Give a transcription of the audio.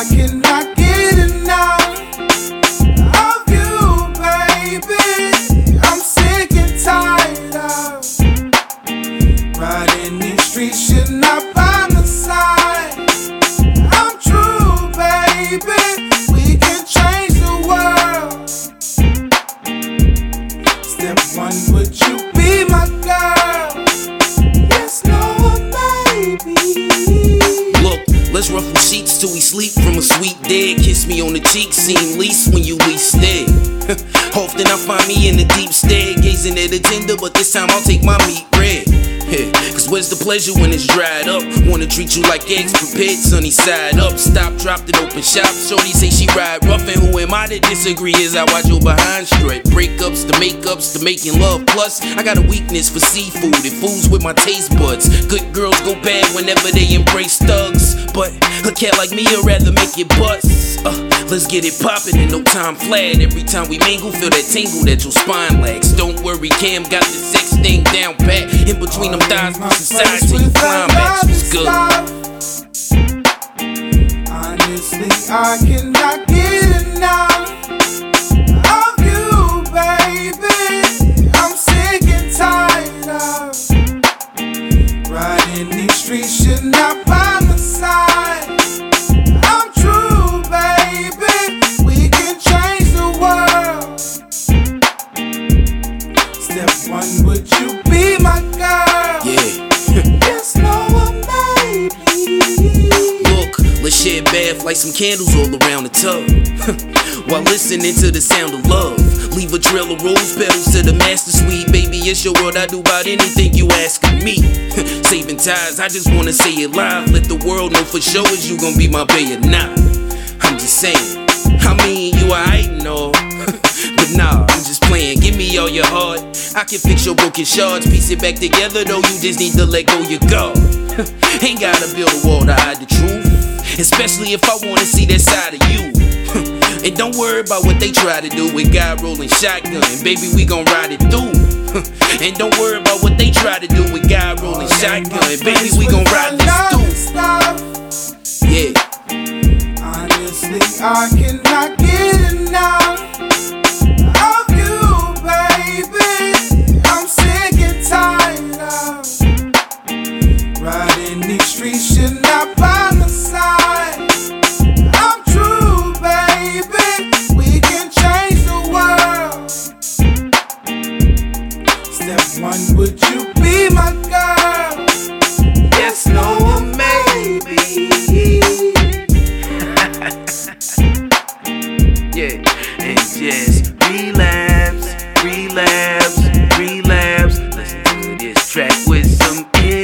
I cannot get enough of you, baby. I'm sick and tired of riding these streets, you're not. I'm true, baby. We can change the world. Step one, would sheets till we sleep from a sweet dead. Kiss me on the cheek, seem least when you least there. Often I find me in the deep stare, gazing at a tender, but this time I'll take my meat red. Cause where's the pleasure when it's dried up? Wanna treat you like eggs prepared, sunny side up. Stop, dropped, and open shop. Shorty say she ride rough, and who am I to disagree as I watch your behind straight? Breakups, the makeups, the making love. Plus, I got a weakness for seafood, it fools with my taste buds. Good girls go bad whenever they embrace thugs. But a cat like me I'd rather make it bust. Uh, let's get it poppin' and no time flat. Every time we mingle, feel that tingle that your spine lacks. Don't worry, Cam got the sex thing down pat. In between them thighs, aside till you climax. What's good? Honestly, I cannot get enough one, would you be my girl? Yeah. No, or maybe. Look, let's share bath like some candles all around the tub. While listening to the sound of love. Leave a trail of rose petals to the master suite. Baby, it's your world. I do about anything you ask of me. Saving ties, I just wanna say it live. Let the world know for sure is you gon' be my bae or not. I'm just saying. I mean, you alright and all. but nah, I'm just playing. Give me all your heart. I can fix your broken shards. Piece it back together, though. You just need to let go your guard. Ain't gotta build a wall to hide the truth. Especially if I wanna see that side of you. and don't worry about what they try to do with God rolling shotgun. Baby, we gon' ride it through. and don't worry about what they try to do with God rolling shotgun. Baby, we gon' ride this through. Yeah. Honestly, I cannot get enough shit. It's just relapse, relapse, relapse. Let's do this track with some kids.